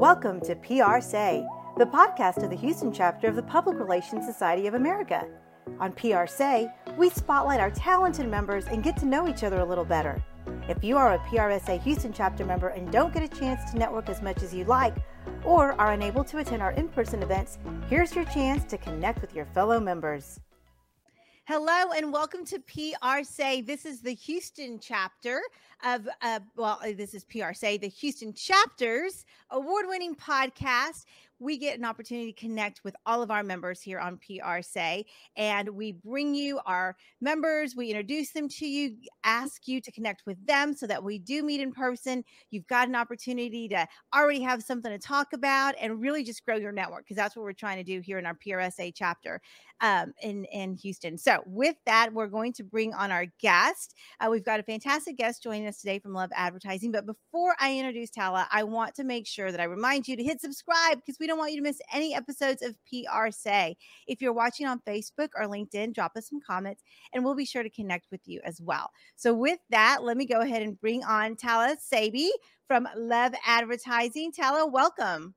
Welcome to PR Say, the podcast of the Houston chapter of the Public Relations Society of America. On PR Say, we spotlight our talented members and get to know each other a little better. If you are a PRSA Houston chapter member and don't get a chance to network as much as you'd like, or are unable to attend our in person events, here's your chance to connect with your fellow members. Hello and welcome to PR Say. This is the Houston chapter of, uh, well, this is PR Say, the Houston chapter's award winning podcast we get an opportunity to connect with all of our members here on PR Say, And we bring you our members, we introduce them to you, ask you to connect with them so that we do meet in person. You've got an opportunity to already have something to talk about and really just grow your network because that's what we're trying to do here in our PRSA chapter um, in, in Houston. So, with that, we're going to bring on our guest. Uh, we've got a fantastic guest joining us today from Love Advertising. But before I introduce Tala, I want to make sure that I remind you to hit subscribe because we don't want you to miss any episodes of PR Say. If you're watching on Facebook or LinkedIn, drop us some comments and we'll be sure to connect with you as well. So, with that, let me go ahead and bring on Tala Kseibi from Love Advertising. Tala, welcome.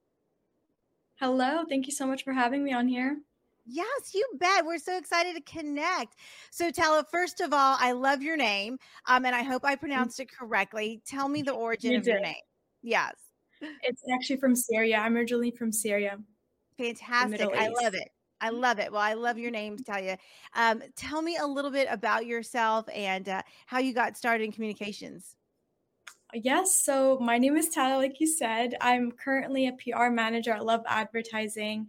Hello. Thank you so much for having me on here. Yes, you bet. We're so excited to connect. So, Tala, first of all, I love your name, um, and I hope I pronounced it correctly. Tell me the origin you of did. your name. Yes. It's actually from Syria. I'm originally from Syria. Fantastic. I love it. I love it. Well, I love your name, Talia. Um, tell me a little bit about yourself and uh, how you got started in communications. Yes, so my name is Talia, like you said. I'm currently a PR manager at Love Advertising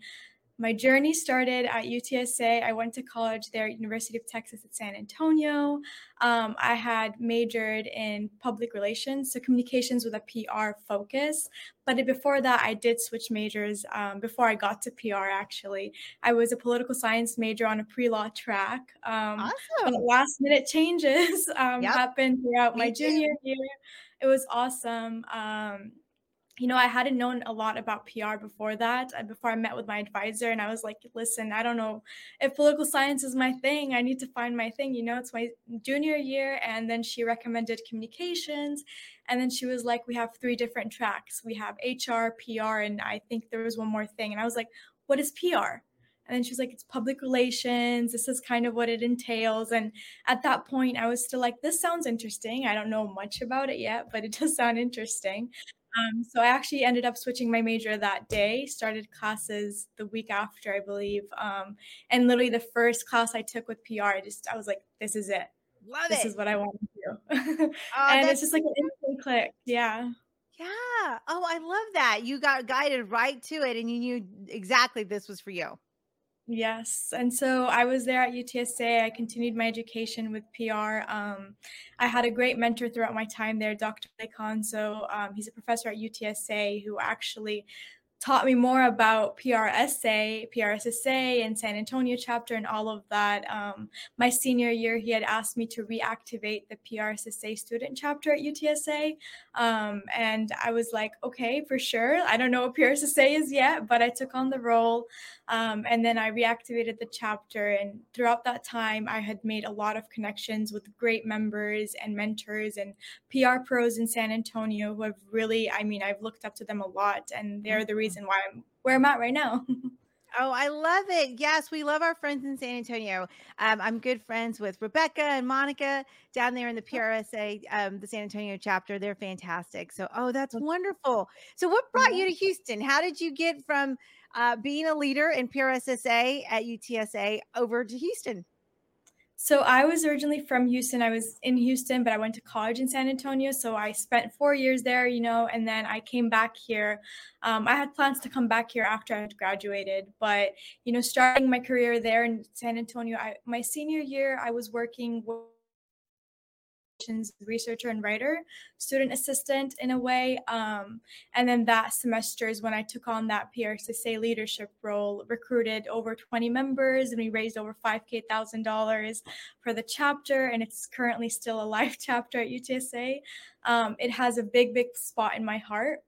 my journey started at UTSA. I went to college there at University of Texas at San Antonio. Um, I had majored in public relations, so communications with a PR focus. But before that, I did switch majors um, before I got to PR, actually. I was a political science major on a pre law track. Um, awesome. last minute changes um, yep. happened throughout Me my junior too. year. It was awesome. You know, I hadn't known a lot about PR before that, uh, before I met with my advisor. And I was like, listen, I don't know if political science is my thing. I need to find my thing. You know, it's my junior year. And then she recommended communications. And then she was like, we have three different tracks we have HR, PR, and I think there was one more thing. And I was like, what is PR? And then she was like, it's public relations. This is kind of what it entails. And at that point, I was still like, this sounds interesting. I don't know much about it yet, but it does sound interesting. Um, so I actually ended up switching my major that day, started classes the week after, I believe. Um, and literally the first class I took with PR, I just, I was like, this is it. Love this it. This is what I want to do. Oh, and it's just like an instant click. Yeah. Yeah. Oh, I love that. You got guided right to it and you knew exactly this was for you. Yes. And so I was there at UTSA. I continued my education with PR. Um, I had a great mentor throughout my time there, Dr. Lekon. So um, he's a professor at UTSA who actually taught me more about PRSA, PRSSA, and San Antonio chapter, and all of that. Um, my senior year, he had asked me to reactivate the PRSSA student chapter at UTSA, um, and I was like, okay, for sure. I don't know what PRSSA is yet, but I took on the role, um, and then I reactivated the chapter. And throughout that time, I had made a lot of connections with great members and mentors and PR pros in San Antonio who have really, I mean, I've looked up to them a lot, and they're the reason reason why I'm where I'm at right now. Oh, I love it. Yes, we love our friends in San Antonio. Um, I'm good friends with Rebecca and Monica down there in the PRSA, um, the San Antonio chapter. They're fantastic. So, oh, that's wonderful. So, what brought you to Houston? How did you get from uh, being a leader in PRSSA at UTSA over to Houston? So I was originally from Houston. I was in Houston, but I went to college in San Antonio. So I spent four years there, you know, and then I came back here. Um, I had plans to come back here after I had graduated, but you know, starting my career there in San Antonio, I, my senior year, I was working. With researcher and writer, student assistant in a way. Um, and then that semester is when I took on that PRSSA leadership role, recruited over 20 members, and we raised over 5K thousand dollars for the chapter. And it's currently still a live chapter at UTSA. Um, it has a big, big spot in my heart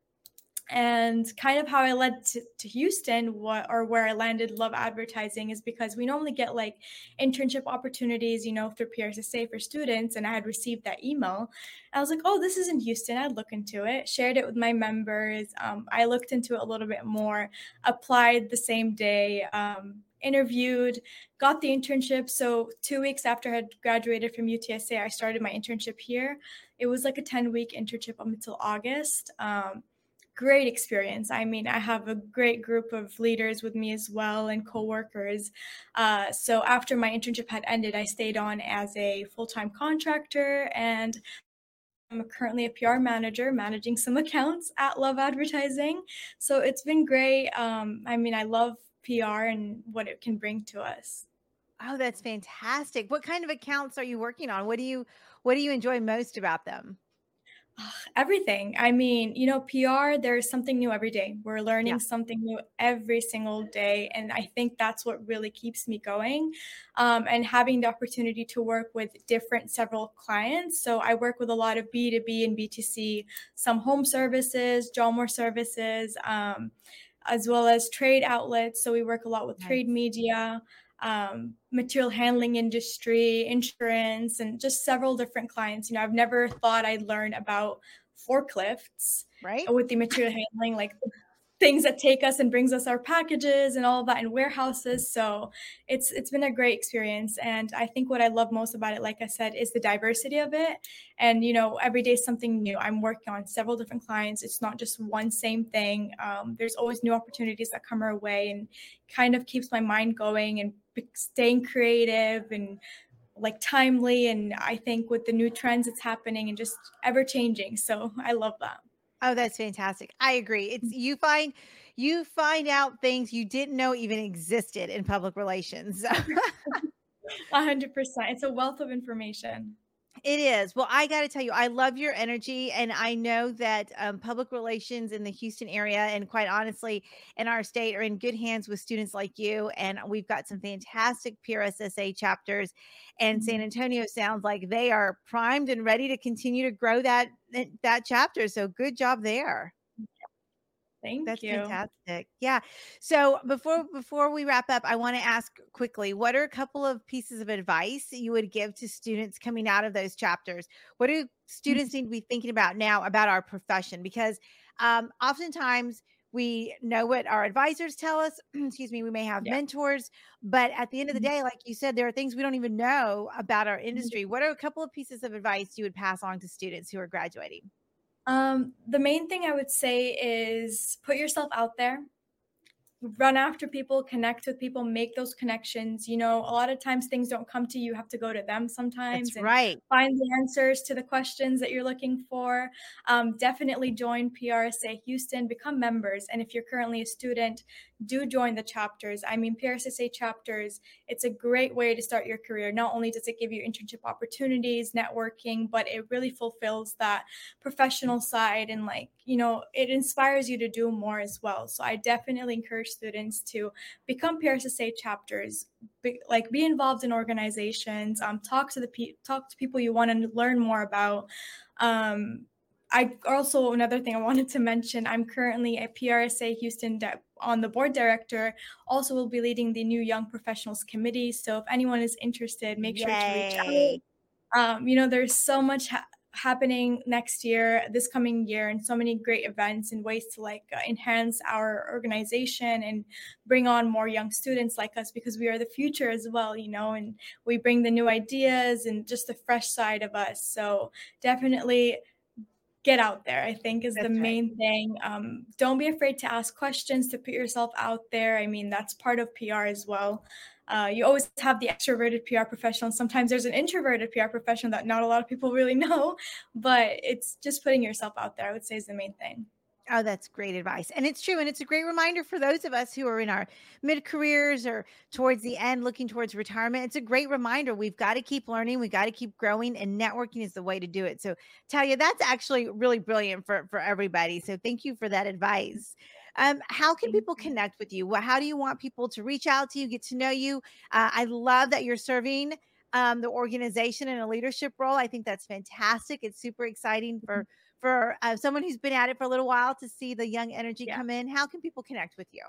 and kind of how I led to, to Houston what, or where I landed love advertising is because we normally get like internship opportunities, you know, through PRSSA for students. And I had received that email. I was like, oh, this is in Houston. I'd look into it, shared it with my members. Um, I looked into it a little bit more, applied the same day, um, interviewed, got the internship. So, two weeks after I had graduated from UTSA, I started my internship here. It was like a 10 week internship up until August. Um, great experience. I mean, I have a great group of leaders with me as well and coworkers. Uh, so after my internship had ended, I stayed on as a full time contractor and I'm currently a PR manager managing some accounts at Love Advertising. So it's been great. Um, I mean, I love PR and what it can bring to us. Oh, that's fantastic. What kind of accounts are you working on? What do you what do you enjoy most about them? Everything. I mean, you know, PR, there's something new every day. We're learning yeah. something new every single day. And I think that's what really keeps me going. Um, and having the opportunity to work with different several clients. So I work with a lot of B2B and B2C, some home services, Jomor services, um, as well as trade outlets. So we work a lot with nice. trade media um, material handling industry, insurance, and just several different clients. You know, I've never thought I'd learn about forklifts, right? With the material handling, like things that take us and brings us our packages and all of that in warehouses. So it's it's been a great experience. And i think what i love most about it like i said is the diversity of it. And you know every day something new. I'm working on several different clients. It's not just one same thing. Um, there's always new opportunities that come our way and kind of keeps my mind going and staying creative and like timely. And i think with the new trends it's happening and just ever changing. So i love that Oh, that's fantastic. I agree. It's mm. you find you find out things you didn't know even existed in public relations. A hundred percent. It's a wealth of information. It is. Well, I got to tell you, I love your energy. And I know that um, public relations in the Houston area, and quite honestly, in our state, are in good hands with students like you. And we've got some fantastic PRSSA chapters. And San mm-hmm. Antonio sounds like they are primed and ready to continue to grow that that chapter. So good job there. Thank That's you. fantastic. Yeah. So before before we wrap up, I want to ask quickly, what are a couple of pieces of advice you would give to students coming out of those chapters? What do students need to be thinking about now about our profession? Because um, oftentimes we know what our advisors tell us. Excuse me, we may have yeah. mentors, but at the end of the mm-hmm. day, like you said, there are things we don't even know about our mm-hmm. industry. What are a couple of pieces of advice you would pass on to students who are graduating? Um, the main thing I would say is put yourself out there run after people, connect with people, make those connections. You know, a lot of times things don't come to you, you have to go to them sometimes That's right. find the answers to the questions that you're looking for. Um, definitely join PRSA Houston, become members. And if you're currently a student, do join the chapters. I mean, PRSA chapters, it's a great way to start your career. Not only does it give you internship opportunities, networking, but it really fulfills that professional side and like, you know, it inspires you to do more as well. So I definitely encourage students to become PRSSA chapters, be, like be involved in organizations, um, talk to the pe- talk to people you want to learn more about. Um, I also another thing I wanted to mention. I'm currently a PRSA Houston de- on the board director. Also, will be leading the new Young Professionals Committee. So if anyone is interested, make Yay. sure to reach out. Um, you know, there's so much ha- happening next year, this coming year, and so many great events and ways to like uh, enhance our organization and bring on more young students like us because we are the future as well, you know, and we bring the new ideas and just the fresh side of us. So definitely get out there i think is that's the main right. thing. Um, don't be afraid to ask questions to put yourself out there. I mean that's part of pr as well. Uh, you always have the extroverted pr professional. Sometimes there's an introverted pr professional that not a lot of people really know but it's just putting yourself out there i would say is the main thing Oh, that's great advice. And it's true. And it's a great reminder for those of us who are in our mid careers or towards the end, looking towards retirement. It's a great reminder. We've got to keep learning, we've got to keep growing, and networking is the way to do it. So, Talia, that's actually really brilliant for, for everybody. So, thank you for that advice. Um, how can people connect with you? How do you want people to reach out to you, get to know you? Uh, I love that you're serving um, the organization in a leadership role. I think that's fantastic. It's super exciting for for uh, someone who's been at it for a little while to see the young energy Yeah. come in, how can people connect with you?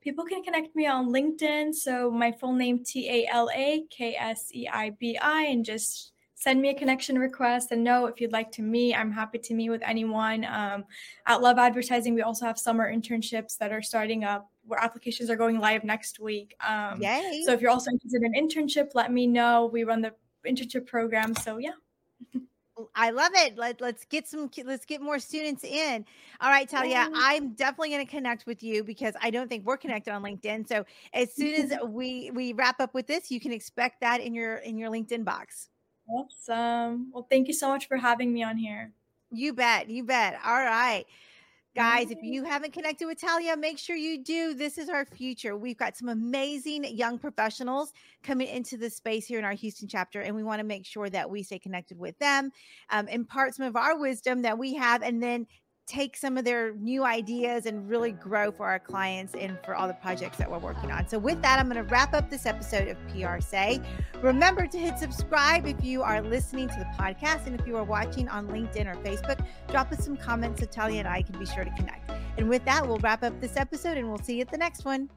People can connect me on LinkedIn. So my full name T A L A K S E I B I, and just send me a connection request and know if you'd like to meet. I'm happy to meet with anyone. Um, at Love Advertising, we also have summer internships that are starting up where applications are going live next week. Um, Yay. so if you're also interested in internship, let me know. We run the internship program. So yeah. I love it. Let, let's get some let's get more students in. All right, Talia. I'm definitely going to connect with you because I don't think we're connected on LinkedIn. So as soon as we we wrap up with this, you can expect that in your in your LinkedIn box. Awesome. Well, thank you so much for having me on here. You bet. You bet. All right. Guys, if you haven't connected with Talia, make sure you do. This is our future. We've got some amazing young professionals coming into this space here in our Houston chapter, and we want to make sure that we stay connected with them, um, impart some of our wisdom that we have, and then take some of their new ideas and really grow for our clients and for all the projects that we're working on. So, with that, I'm going to wrap up this episode of PR Say. Remember to hit subscribe if you are listening to the podcast, and if you are watching on LinkedIn or Facebook, drop us some comments so Talia and I can be sure to connect. And with that, we'll wrap up this episode and we'll see you at the next one.